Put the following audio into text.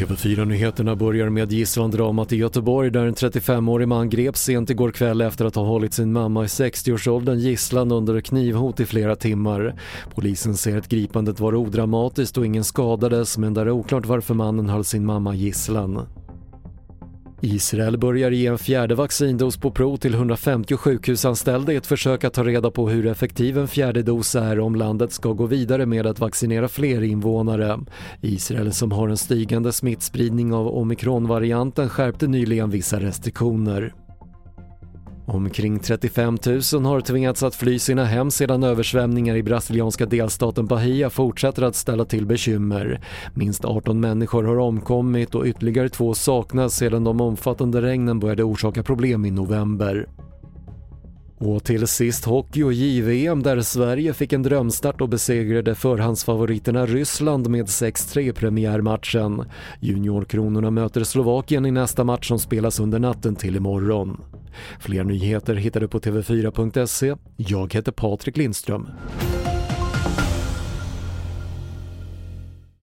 TV4-nyheterna börjar med gisslandramat i Göteborg där en 35-årig man greps sent igår kväll efter att ha hållit sin mamma i 60-årsåldern gisslan under knivhot i flera timmar. Polisen säger att gripandet var odramatiskt och ingen skadades men där är oklart varför mannen höll sin mamma gisslan. Israel börjar ge en fjärde vaccindos på prov till 150 sjukhusanställda i ett försök att ta reda på hur effektiv en fjärde dos är om landet ska gå vidare med att vaccinera fler invånare. Israel som har en stigande smittspridning av omikronvarianten skärpte nyligen vissa restriktioner. Omkring 35 000 har tvingats att fly sina hem sedan översvämningar i brasilianska delstaten Bahia fortsätter att ställa till bekymmer. Minst 18 människor har omkommit och ytterligare två saknas sedan de omfattande regnen började orsaka problem i november. Och till sist hockey och JVM där Sverige fick en drömstart och besegrade förhandsfavoriterna Ryssland med 6-3 i premiärmatchen. Juniorkronorna möter Slovakien i nästa match som spelas under natten till imorgon. Fler nyheter hittar du på TV4.se. Jag heter Patrik Lindström.